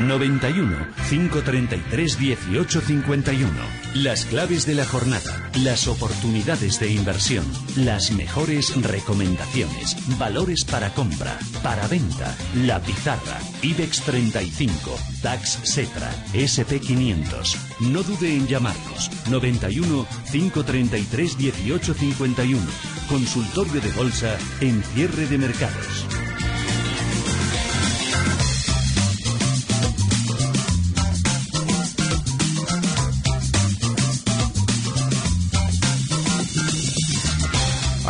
91 533 1851. Las claves de la jornada, las oportunidades de inversión, las mejores recomendaciones, valores para compra, para venta, la pizarra, IBEX 35, DAX Setra, SP 500. No dude en llamarnos. 91 533 1851. Consultorio de bolsa en cierre de mercados.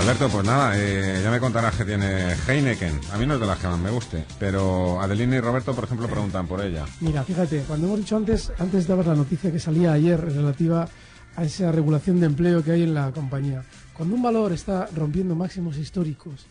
Alberto, pues nada, eh, ya me contarás que tiene Heineken. A mí no es de las que más me guste, pero Adelina y Roberto, por ejemplo, preguntan por ella. Mira, fíjate, cuando hemos dicho antes, antes dabas la noticia que salía ayer relativa a esa regulación de empleo que hay en la compañía. Cuando un valor está rompiendo máximos históricos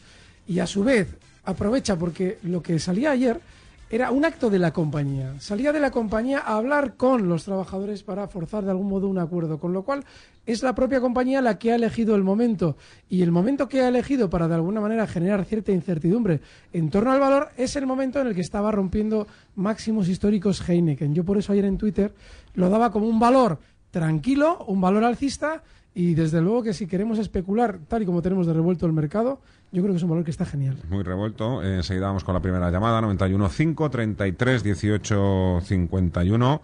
y a su vez aprovecha porque lo que salía ayer era un acto de la compañía. Salía de la compañía a hablar con los trabajadores para forzar de algún modo un acuerdo, con lo cual es la propia compañía la que ha elegido el momento y el momento que ha elegido para de alguna manera generar cierta incertidumbre en torno al valor es el momento en el que estaba rompiendo máximos históricos Heineken. Yo por eso ayer en Twitter lo daba como un valor tranquilo, un valor alcista y desde luego que si queremos especular tal y como tenemos de revuelto el mercado, yo creo que es un valor que está genial. Muy revuelto. Eh, enseguida vamos con la primera llamada, 91 5 33 18 51.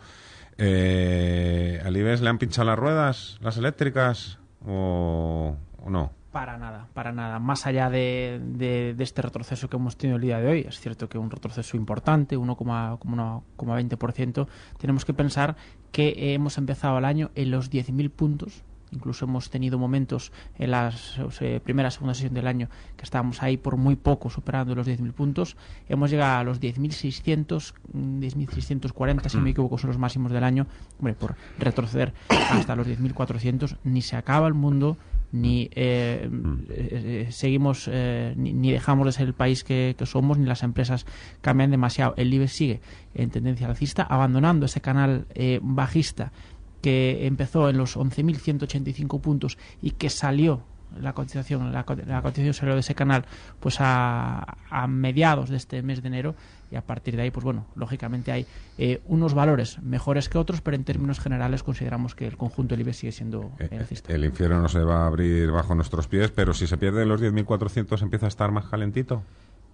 Eh, ¿Al IBEX le han pinchado las ruedas, las eléctricas o, o no? Para nada, para nada. Más allá de, de, de, este retroceso que hemos tenido el día de hoy, es cierto que un retroceso importante, 1,1,20%, tenemos que pensar que hemos empezado el año en los 10.000 puntos Incluso hemos tenido momentos en la eh, primera segunda sesión del año que estábamos ahí por muy poco superando los 10.000 puntos. Hemos llegado a los 10.600, 10.640, si no me equivoco, son los máximos del año. Hombre, por retroceder hasta los 10.400, ni se acaba el mundo, ni eh, eh, seguimos, eh, ni, ni, dejamos de ser el país que, que, somos, ni las empresas cambian demasiado. El IBEX sigue en tendencia alcista, abandonando ese canal eh, bajista que empezó en los 11.185 puntos y que salió la cotización la, la, cotización salió de ese canal pues a, a, mediados de este mes de enero y a partir de ahí pues bueno lógicamente hay eh, unos valores mejores que otros pero en términos generales consideramos que el conjunto del IBEX sigue siendo eh, el infierno no se va a abrir bajo nuestros pies pero si se pierde los 10.400 empieza a estar más calentito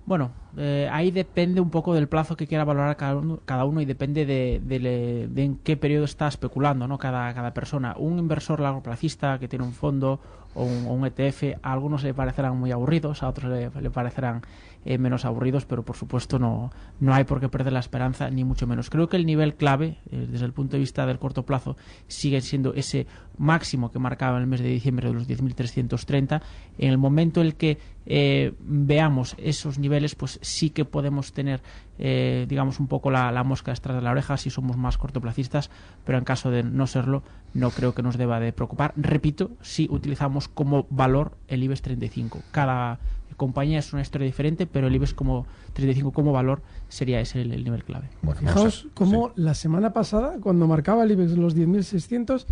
bueno, eh, ahí depende un poco del plazo que quiera valorar cada uno, cada uno y depende de, de, de, en qué periodo está especulando ¿no? cada, cada persona. Un inversor largo placista que tiene un fondo o un, o un ETF, a algunos le parecerán muy aburridos, a otros le, le parecerán eh, menos aburridos, pero por supuesto no, no hay por qué perder la esperanza, ni mucho menos. Creo que el nivel clave, eh, desde el punto de vista del corto plazo, sigue siendo ese máximo que marcaba en el mes de diciembre de los 10.330. En el momento en el que eh, veamos esos niveles, pues sí que podemos tener, eh, digamos, un poco la, la mosca extra de la oreja si somos más cortoplacistas, pero en caso de no serlo, no creo que nos deba de preocupar. Repito, si utilizamos como valor el IBEX 35. Cada compañía es una historia diferente, pero el IBEX como 35 como valor sería ese el, el nivel clave. Bueno, Fijaos cómo sí. la semana pasada, cuando marcaba el IBEX los 10.600,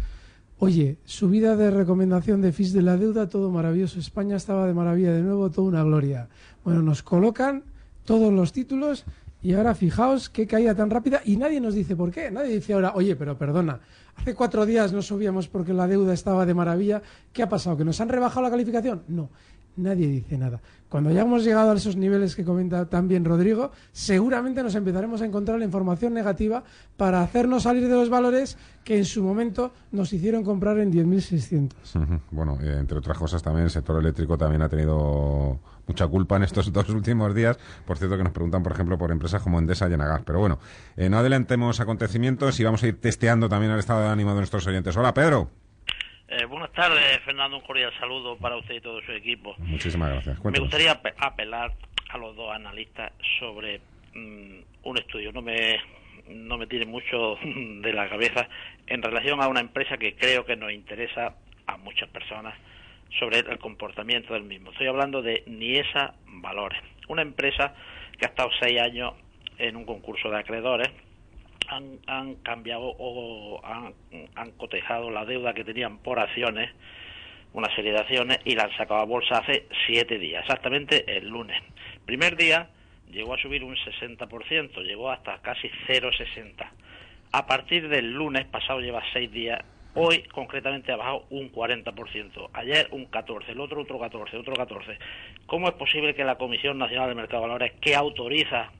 oye, subida de recomendación de FIS de la deuda, todo maravilloso. España estaba de maravilla de nuevo, toda una gloria. Bueno, nos colocan todos los títulos y ahora fijaos qué caída tan rápida y nadie nos dice por qué. Nadie dice ahora, oye, pero perdona, hace cuatro días no subíamos porque la deuda estaba de maravilla. ¿Qué ha pasado? ¿Que nos han rebajado la calificación? No nadie dice nada. Cuando ya hemos llegado a esos niveles que comenta también Rodrigo, seguramente nos empezaremos a encontrar la información negativa para hacernos salir de los valores que en su momento nos hicieron comprar en 10.600. Bueno, eh, entre otras cosas también el sector eléctrico también ha tenido mucha culpa en estos dos últimos días. Por cierto, que nos preguntan, por ejemplo, por empresas como Endesa y Enagas. Pero bueno, eh, no adelantemos acontecimientos y vamos a ir testeando también el estado de ánimo de nuestros oyentes. Hola, Pedro. Eh, buenas tardes, Fernando. Un cordial saludo para usted y todo su equipo. Muchísimas gracias. Me gustaría apelar a los dos analistas sobre mm, un estudio. No me, no me tire mucho de la cabeza en relación a una empresa que creo que nos interesa a muchas personas sobre el comportamiento del mismo. Estoy hablando de Niesa Valores, una empresa que ha estado seis años en un concurso de acreedores han, cambiado o han, han, cotejado la deuda que tenían por acciones, una serie de acciones, y la han sacado a bolsa hace siete días, exactamente el lunes. Primer día llegó a subir un 60%, llegó hasta casi 0,60. A partir del lunes pasado lleva seis días, hoy concretamente ha bajado un 40%, ayer un 14%, el otro otro 14%, otro 14%. ¿Cómo es posible que la Comisión Nacional de Mercado de Valores, que autoriza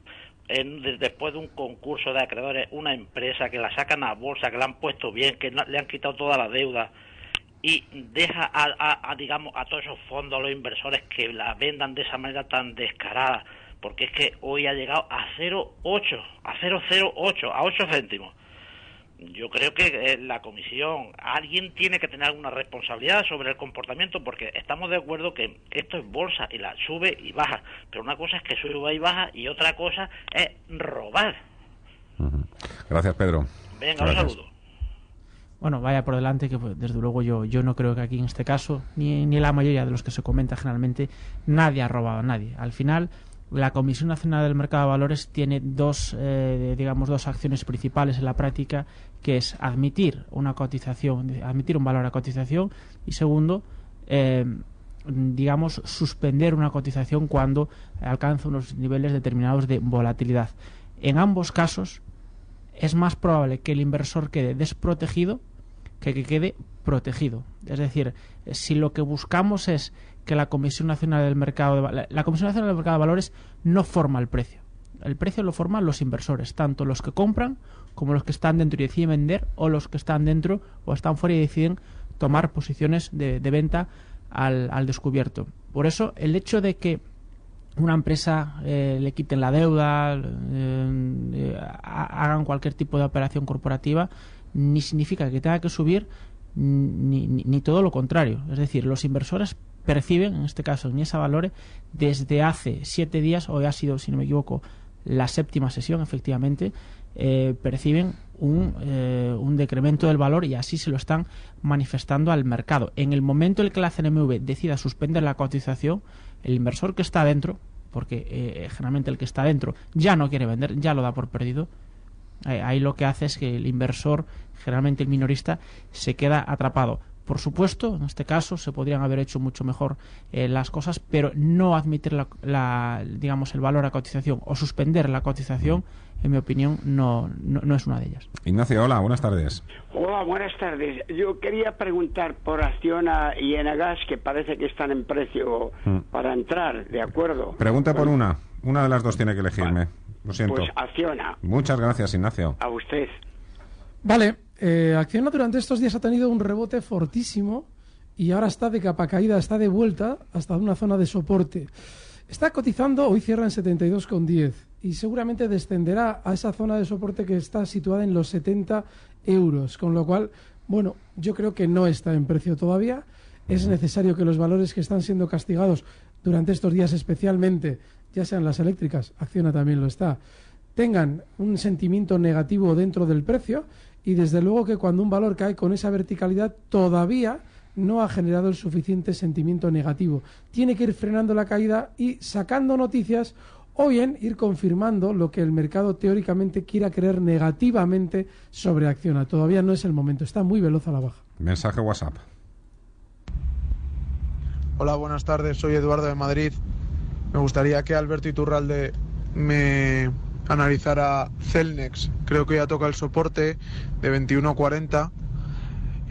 después de un concurso de acreedores, una empresa que la sacan a bolsa, que la han puesto bien, que le han quitado toda la deuda y deja a, digamos a todos esos fondos, a los inversores que la vendan de esa manera tan descarada, porque es que hoy ha llegado a 0,8, a 0,08, a 8 céntimos yo creo que eh, la comisión, alguien tiene que tener alguna responsabilidad sobre el comportamiento porque estamos de acuerdo que esto es bolsa y la sube y baja, pero una cosa es que sube y baja y otra cosa es robar. Gracias, Pedro. Venga, un saludo. Bueno, vaya por delante que pues, desde luego yo, yo no creo que aquí en este caso, ni, ni la mayoría de los que se comenta generalmente, nadie ha robado a nadie. Al final, la Comisión Nacional del Mercado de Valores tiene dos, eh, digamos, dos acciones principales en la práctica, que es admitir una cotización, admitir un valor a cotización y segundo, eh, digamos, suspender una cotización cuando alcanza unos niveles determinados de volatilidad. En ambos casos es más probable que el inversor quede desprotegido que que quede protegido. Es decir, si lo que buscamos es que la Comisión Nacional del Mercado de, la Comisión Nacional del Mercado de Valores no forma el precio. El precio lo forman los inversores, tanto los que compran como los que están dentro y deciden vender o los que están dentro o están fuera y deciden tomar posiciones de, venta al, descubierto. Por eso, el hecho de que una empresa eh, le quiten la deuda, eh, hagan cualquier tipo de operación corporativa, ni significa que tenga que subir, ni, ni, todo lo contrario. Es decir, los inversores perciben, en este caso en esa valore, desde hace siete días, hoy ha sido, si no me equivoco, la séptima sesión, efectivamente, eh, perciben un, eh, un, decremento del valor y así se lo están manifestando al mercado. En el momento en que la CNMV decida suspender la cotización, el inversor que está dentro, porque eh, generalmente el que está dentro ya no quiere vender, ya lo da por perdido, ahí lo que hace es que el inversor, generalmente el minorista, se queda atrapado. Por supuesto, en este caso se podrían haber hecho mucho mejor eh, las cosas, pero no admitir la, digamos el valor a cotización o suspender la cotización, en mi opinión, no, no, es una de ellas. Ignacio, hola, buenas tardes. Hola, buenas tardes. Yo quería preguntar por Acciona y Enagas, que parece que están en precio mm. para entrar, ¿de acuerdo? Pregunta por una. Una de las dos tiene que elegirme. Lo siento. Pues Acciona. Muchas gracias, Ignacio. A usted. Vale, eh, Acciona durante estos días ha tenido un rebote fortísimo y ahora está de capa caída, está de vuelta hasta una zona de soporte. Está cotizando, hoy cierra en 72,10 y seguramente descenderá a esa zona de soporte que está situada en los 70 euros, con lo cual, bueno, yo creo que no está en precio todavía. Es necesario que los valores que están siendo castigados durante estos días especialmente ya sean las eléctricas, Acciona también lo está, tengan un sentimiento negativo dentro del precio y desde luego que cuando un valor cae con esa verticalidad todavía no ha generado el suficiente sentimiento negativo. Tiene que ir frenando la caída y sacando noticias o bien ir confirmando lo que el mercado teóricamente quiera creer negativamente sobre Acciona. Todavía no es el momento, está muy veloz a la baja. Mensaje WhatsApp. Hola, buenas tardes, soy Eduardo de Madrid. Me gustaría que Alberto Iturralde me analizara Celnex. Creo que ya toca el soporte de 21.40.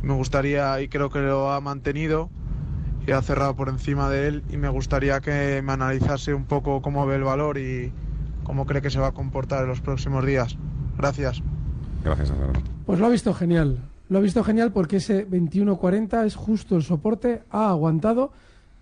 Me gustaría, y creo que lo ha mantenido, y ha cerrado por encima de él y me gustaría que me analizase un poco cómo ve el valor y cómo cree que se va a comportar en los próximos días. Gracias. Gracias, Alberto. Pues lo ha visto genial. Lo ha visto genial porque ese 21.40 es justo el soporte, ha aguantado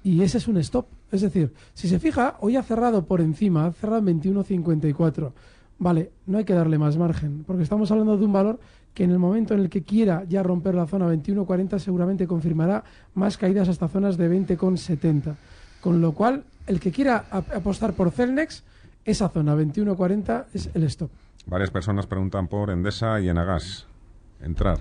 y ese es un stop. Es decir, si se fija, hoy ha cerrado por encima, ha cerrado en 21.54. Vale, no hay que darle más margen, porque estamos hablando de un valor que en el momento en el que quiera ya romper la zona 21.40 seguramente confirmará más caídas hasta zonas de 20.70. Con lo cual, el que quiera apostar por Celnex, esa zona 21.40 es el stop. Varias personas preguntan por Endesa y Enagas. Entrar.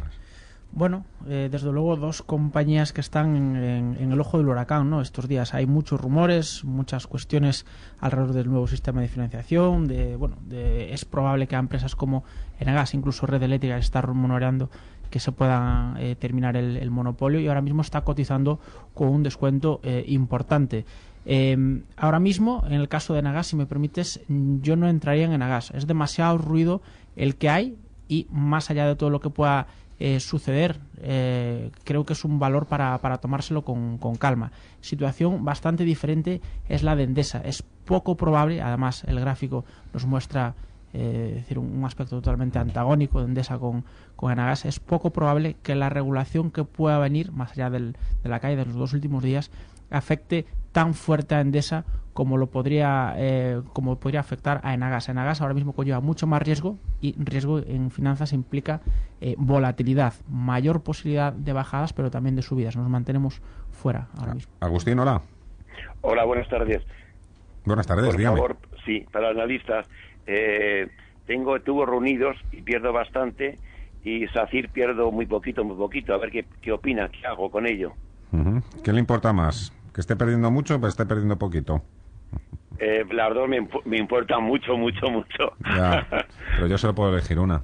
Bueno, eh, desde luego dos compañías que están en, el ojo del huracán, ¿no? Estos días hay muchos rumores, muchas cuestiones alrededor del nuevo sistema de financiación, de bueno, de, es probable que empresas como Enagas, incluso Red Eléctrica, está rumoreando que se pueda eh, terminar el, monopolio y ahora mismo está cotizando con un descuento eh, importante. Em, ahora mismo, en el caso de Enagas, si me permites, yo no entraría en Enagas. Es demasiado ruido el que hay y más allá de todo lo que pueda eh, suceder, eh, creo que es un valor para, para tomárselo con, con, calma. Situación bastante diferente es la de Endesa. Es poco probable, además el gráfico nos muestra eh, decir, un, aspecto totalmente antagónico de Endesa con, con Enagas. Es poco probable que la regulación que pueda venir, más allá del, de la caída de los dos últimos días, afecte tan fuerte a Endesa como lo podría eh, como podría afectar a Enagas. Enagas ahora mismo conlleva mucho más riesgo y riesgo en finanzas implica eh, volatilidad, mayor posibilidad de bajadas, pero también de subidas. Nos mantenemos fuera ahora mismo. Agustín, hola. Hola, buenas tardes. Buenas tardes, Por favor, sí, para analistas, eh, tengo tubos reunidos y pierdo bastante y SACIR pierdo muy poquito, muy poquito. A ver qué, qué opina, qué hago con ello. ¿Qué le importa más? ¿Que esté perdiendo mucho o que esté perdiendo poquito? Eh, las dos me, me importan mucho, mucho, mucho. pero yo solo puedo elegir una.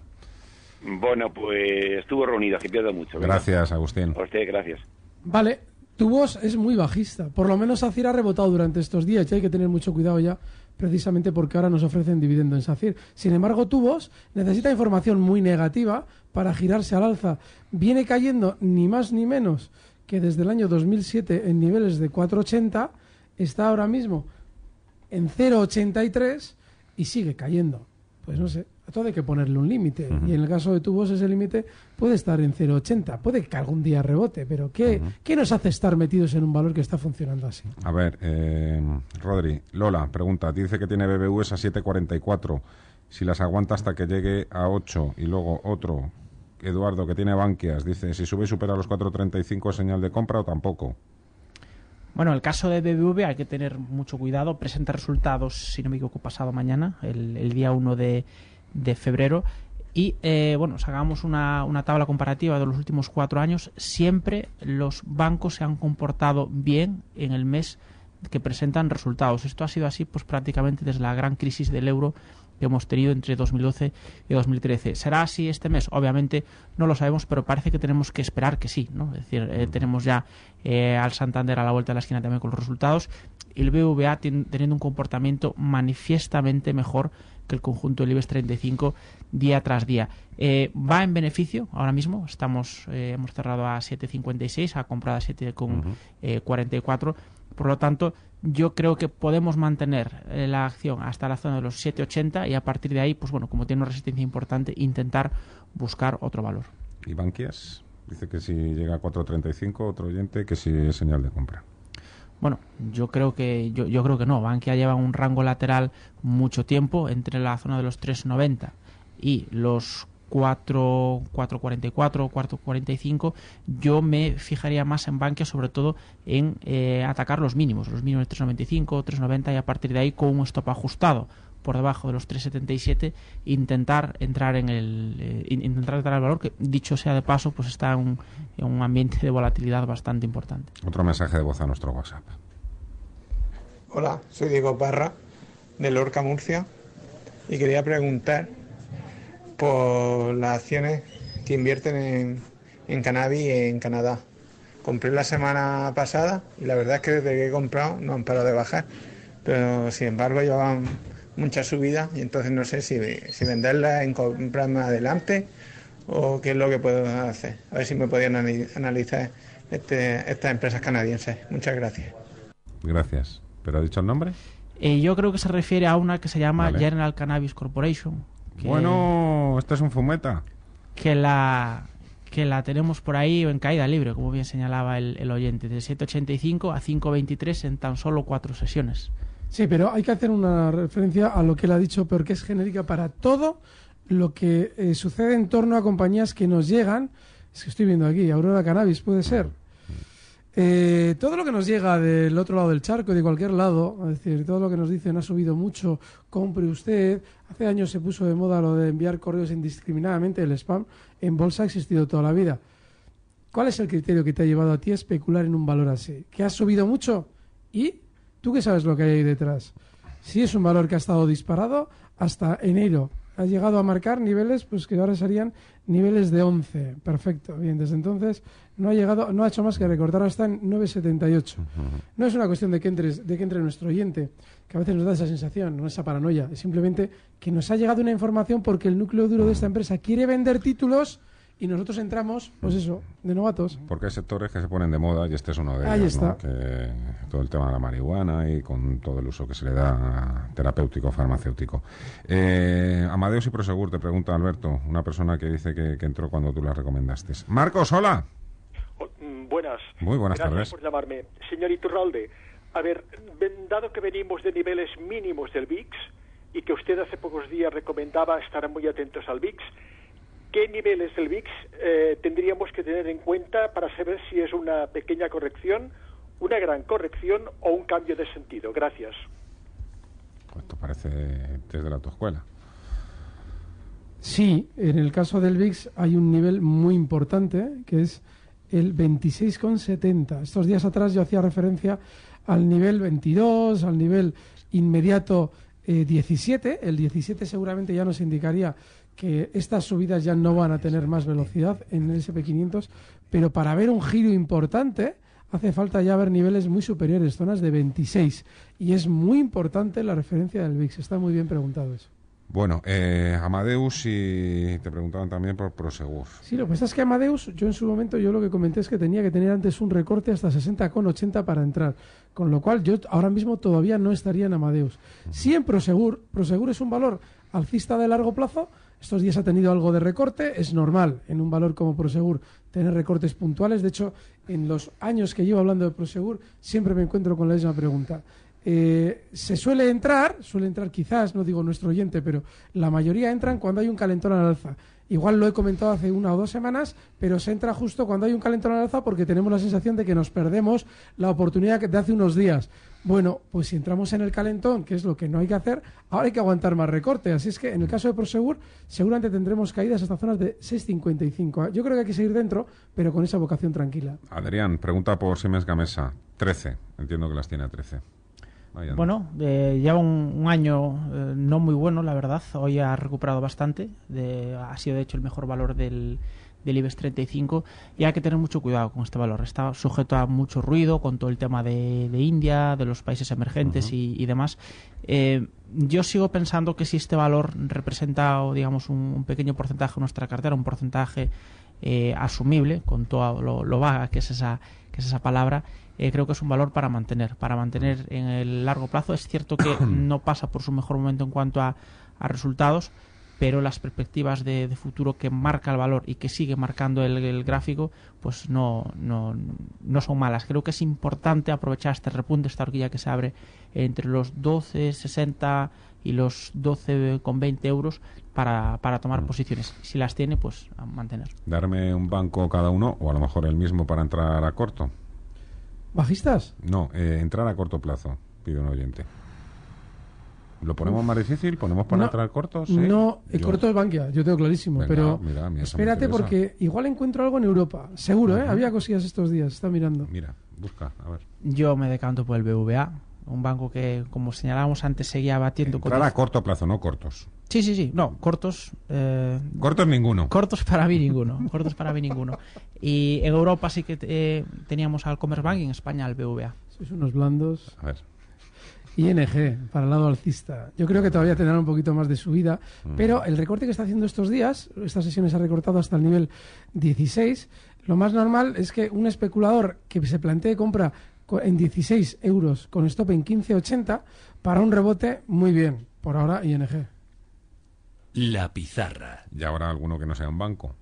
Bueno, pues estuvo reunido, que pierdo mucho. Gracias, Agustín. A usted, gracias. Vale, tu voz es muy bajista. Por lo menos SACIR ha rebotado durante estos días y hay que tener mucho cuidado ya, precisamente porque ahora nos ofrecen dividendo en SACIR. Sin embargo, tu voz necesita información muy negativa para girarse al alza. Viene cayendo ni más ni menos que desde el año 2007 en niveles de 4,80 está ahora mismo en 0,83 y sigue cayendo. Pues no sé, todo hay que ponerle un límite. Y en el caso de tubos ese límite puede estar en 0,80. Puede que algún día rebote, pero ¿qué, ¿qué, nos hace estar metidos en un valor que está funcionando así? A ver, eh, Rodri, Lola, pregunta, dice que tiene BBVs a 7,44. Si las aguanta hasta que llegue a 8 y luego otro Eduardo, que tiene Bankias, dice, si sube y supera los 4.35 señal de compra o tampoco. Bueno, el caso de BBV hay que tener mucho cuidado. Presenta resultados, si no me equivoco, pasado mañana, el, día 1 de, febrero. Y eh, bueno, sacamos una, una, tabla comparativa de los últimos cuatro años. Siempre los bancos se han comportado bien en el mes que presentan resultados. Esto ha sido así pues prácticamente desde la gran crisis del euro que hemos tenido entre 2012 y 2013. ¿Será así este mes? Obviamente no lo sabemos, pero parece que tenemos que esperar que sí. ¿no? Es decir, eh, tenemos ya eh, al Santander a la vuelta de la esquina también con los resultados y el BVA teniendo un comportamiento manifiestamente mejor que el conjunto del IBEX 35 día tras día. Eh, va en beneficio ahora mismo, estamos hemos cerrado a 7.56, ha comprado a 7.44, por lo tanto yo creo que podemos mantener eh, la acción hasta la zona de los 7,80 y a partir de ahí, pues bueno, como tiene una resistencia importante, intentar buscar otro valor. ¿Y Banquias? Dice que si llega a 4.35, otro oyente, que si es señal de compra. Bueno, yo creo que yo, yo creo que no. Bankia lleva un rango lateral mucho tiempo entre la zona de los 3.90 y los 4, 4.44, 4.45, yo me fijaría más en Bankia, sobre todo en eh, atacar los mínimos, los mínimos de 3.95, 3.90 y a partir de ahí con un stop ajustado por debajo de los 3.77 intentar entrar en el eh, intentar entrar al valor que dicho sea de paso pues está en un, ambiente de volatilidad bastante importante. Otro mensaje de voz a nuestro WhatsApp. Hola, soy Diego Parra de Lorca Murcia y quería preguntar por las acciones que invierten en, en cannabis en Canadá. Compré la semana pasada y la verdad es que desde que he comprado no han parado de bajar, pero sin embargo llevan mucha subida y entonces no sé si, si venderla en comprarme adelante o qué es lo que puedo hacer. A ver si me podían analizar este, estas empresas canadienses. Muchas gracias. Gracias. ¿Pero ha dicho el nombre? Eh, yo creo que se refiere a una que se llama General Cannabis Corporation. bueno, este es un fumeta. Que la, que la tenemos por ahí en caída libre, como bien señalaba el, el oyente, de 7.85 a 5.23 en tan solo cuatro sesiones. Sí, pero hay que hacer una referencia a lo que él ha dicho, porque es genérica para todo lo que eh, sucede en torno a compañías que nos llegan. Es que estoy viendo aquí, Aurora Cannabis, puede ser. Eh, todo lo que nos llega del otro lado del charco, de cualquier lado, es decir, todo lo que nos dicen ha subido mucho, compre usted. Hace años se puso de moda lo de enviar correos indiscriminadamente, el spam. En bolsa ha existido toda la vida. ¿Cuál es el criterio que te ha llevado a ti a especular en un valor así? ¿Que ha subido mucho? ¿Y tú qué sabes lo que hay ahí detrás? Si es un valor que ha estado disparado hasta enero, ha llegado a marcar niveles pues que ahora serían niveles de 11. Perfecto. Bien, desde entonces no ha llegado, no ha hecho más que recortar hasta en 9.78. No es una cuestión de que, entres, de que entre nuestro oyente, que a veces nos da esa sensación, no esa paranoia, es simplemente que nos ha llegado una información porque el núcleo duro de esta empresa quiere vender títulos y nosotros entramos, pues eso, de novatos. Porque hay sectores que se ponen de moda y este es uno de Ahí ellos, está. Que todo el tema de la marihuana y con todo el uso que se le da terapéutico, farmacéutico. Eh, Amadeus y Prosegur, te pregunta Alberto, una persona que dice que, que entró cuando tú la recomendaste. Marcos, hola. Mm, Buenas. Muy buenas Gracias tardes. por llamarme. Señor Iturralde, a ver, dado que venimos de niveles mínimos del VIX y que usted hace pocos días recomendaba estar muy atentos al VIX, ¿qué niveles del VIX eh, tendríamos que tener en cuenta para saber si es una pequeña corrección, una gran corrección o un cambio de sentido? Gracias. Pues esto parece desde la autoescuela. Sí, en el caso del VIX hay un nivel muy importante que es el 26,70. Estos días atrás yo hacía referencia al nivel 22, al nivel inmediato eh, 17. El 17 seguramente ya nos indicaría que estas subidas ya no van a tener más velocidad en el SP500, pero para ver un giro importante hace falta ya ver niveles muy superiores, zonas de 26. Y es muy importante la referencia del VIX. Está muy bien preguntado eso. Bueno, eh, Amadeus y te preguntaban también por Prosegur. Sí, lo que pasa es que Amadeus, yo en su momento, yo lo que comenté es que tenía que tener antes un recorte hasta 60,80 para entrar. Con lo cual, yo ahora mismo todavía no estaría en Amadeus. Sí en Prosegur. Prosegur es un valor alcista de largo plazo. Estos días ha tenido algo de recorte. Es normal en un valor como Prosegur tener recortes puntuales. De hecho, en los años que llevo hablando de Prosegur, siempre me encuentro con la misma pregunta. Eh, se suele entrar, suele entrar quizás, no digo nuestro oyente, pero la mayoría entran cuando hay un calentón al alza. Igual lo he comentado hace una o dos semanas, pero se entra justo cuando hay un calentón al alza porque tenemos la sensación de que nos perdemos la oportunidad de hace unos días. Bueno, pues si entramos en el calentón, que es lo que no hay que hacer, ahora hay que aguantar más recorte. Así es que en el caso de Prosegur, seguramente tendremos caídas hasta zonas de 6,55. Yo creo que hay que seguir dentro, pero con esa vocación tranquila. Adrián, pregunta por Siemens Gamesa. 13. Entiendo que las tiene a 13. Ahí. Bueno, eh, lleva un, un año eh, no muy bueno, la verdad. Hoy ha recuperado bastante. De- ha sido, de hecho, el mejor valor del, del IBEX 35. Y hay que tener mucho cuidado con este valor. Está sujeto a mucho ruido con todo el tema de, de India, de los países emergentes y, y demás. Eh, yo sigo pensando que si este valor representa, o, digamos, un, un pequeño porcentaje de nuestra cartera, un porcentaje eh, asumible, con todo lo, lo vaga que es esa, que es esa palabra, eh, creo que es un valor para mantener, para mantener en el largo plazo. Es cierto que no pasa por su mejor momento en cuanto a, a resultados, pero las perspectivas de, de futuro que marca el valor y que sigue marcando el, el gráfico, pues no, no, no son malas. Creo que es importante aprovechar este repunte, esta horquilla que se abre entre los 12,60 y los 12,20 euros para, para tomar posiciones. Si las tiene, pues a mantener. Darme un banco cada uno, o a lo mejor el mismo para entrar a corto. ¿Bajistas? No, eh, entrar a corto plazo, pide un oyente. ¿Lo ponemos más difícil? ¿Ponemos para No, entrar corto? Sí. No, el Yo- corto es Bankia, yo tengo clarísimo. Venga, pero mira, espérate porque igual encuentro algo en Europa. Seguro, ¿eh? Había cosillas estos días, está mirando. Mira, busca, a ver. Yo me decanto por el BVA, un banco que, como señalábamos antes, seguía batiendo Entrar a corto plazo, no cortos. Sí, sí, sí. No, cortos. eh, Cortos ninguno. Cortos para mí ninguno. cortos para mí ninguno. Y en Europa sí que eh, teníamos al Commerzbank y en España al BVA. Sois unos blandos. A ver. ING, para el lado alcista. Yo creo que todavía tendrán un poquito más de subida, Mm. pero el recorte que está haciendo estos días, esta sesión se ha recortado hasta el nivel 16, lo más normal es que un especulador que se plantee compra co- en 16 euros con stop en 15,80 para un rebote, muy bien. Por ahora, ING. La pizarra. Y ahora alguno que no sea un banco.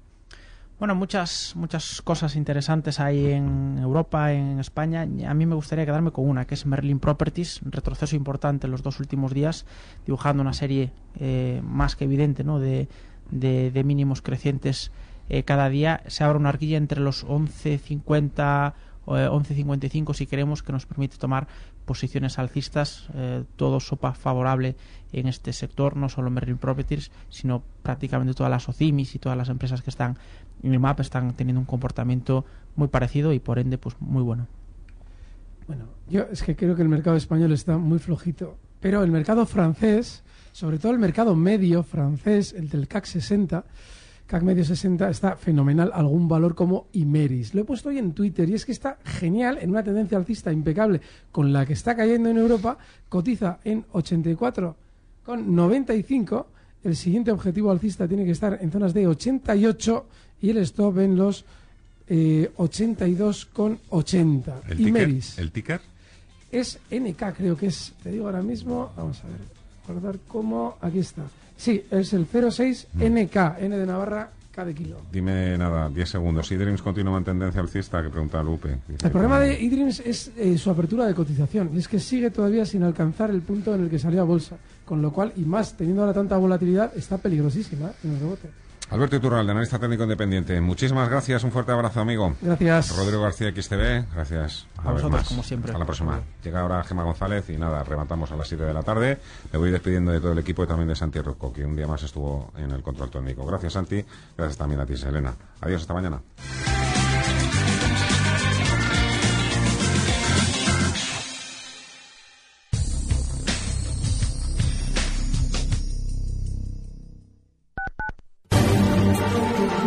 Bueno, muchas, muchas cosas interesantes hay en Europa, en España. A mí me gustaría quedarme con una, que es Merlin Properties, un retroceso importante en los dos últimos días, dibujando una serie eh, más que evidente ¿no? de, de- de mínimos crecientes eh, cada día. Se abre una horquilla entre los 11.50 o eh, 11.55 si queremos, que nos permite tomar posiciones alcistas, eh, todo sopa favorable en este sector, no solo Merlin Properties, sino prácticamente todas las OCIMIS y todas las empresas que están en el map están teniendo un comportamiento muy parecido y por ende pues muy bueno. Bueno, yo es que creo que el mercado español está muy flojito, pero el mercado francés, sobre todo el mercado medio francés, el del CAC 60, CAC medio 60, está fenomenal algún valor como Imeris. Lo he puesto hoy en Twitter y es que está genial en una tendencia alcista impecable con la que está cayendo en Europa, cotiza en 84,95. El siguiente objetivo alcista tiene que estar en zonas de 88 y el stop en los eh, 82,80. ¿El Imeris. ticker? ¿El ticker? Es NK, creo que es. Te digo ahora mismo. Vamos a ver. Guardar como. Aquí está. Sí, es el 06 NK. N de Navarra, K de kilo. Dime nada, 10 segundos. ¿Idreams continúa en tendencia alcista? Que pregunta Lupe. Dice El problema que- de eDreams es eh, su apertura de cotización. Y es que sigue todavía sin alcanzar el punto en el que salió a bolsa. Con lo cual, y más teniendo ahora tanta volatilidad, está peligrosísima en el rebote. Alberto Iturralde, analista técnico independiente. Muchísimas gracias, un fuerte abrazo, amigo. Gracias. Rodrigo García, XTV, gracias. A vez vosotros, más. como siempre. Hasta la próxima. Llega ahora Gema González y nada, rematamos a las 7 de la tarde. Me voy despidiendo de todo el equipo y también de Santi Rocco, que un día más estuvo en el control técnico. Gracias, Santi. Gracias también a ti, Selena. Adiós, hasta mañana.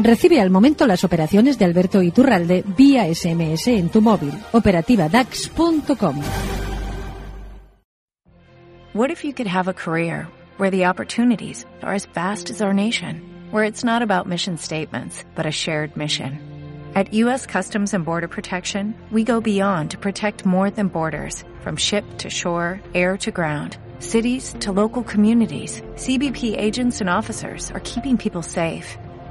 Recibe al momento las operaciones de Alberto Iturralde vía SMS en tu móvil. Operativa DAX.com. What if you could have a career where the opportunities are as vast as our nation, where it's not about mission statements, but a shared mission? At U.S. Customs and Border Protection, we go beyond to protect more than borders, from ship to shore, air to ground, cities to local communities. CBP agents and officers are keeping people safe.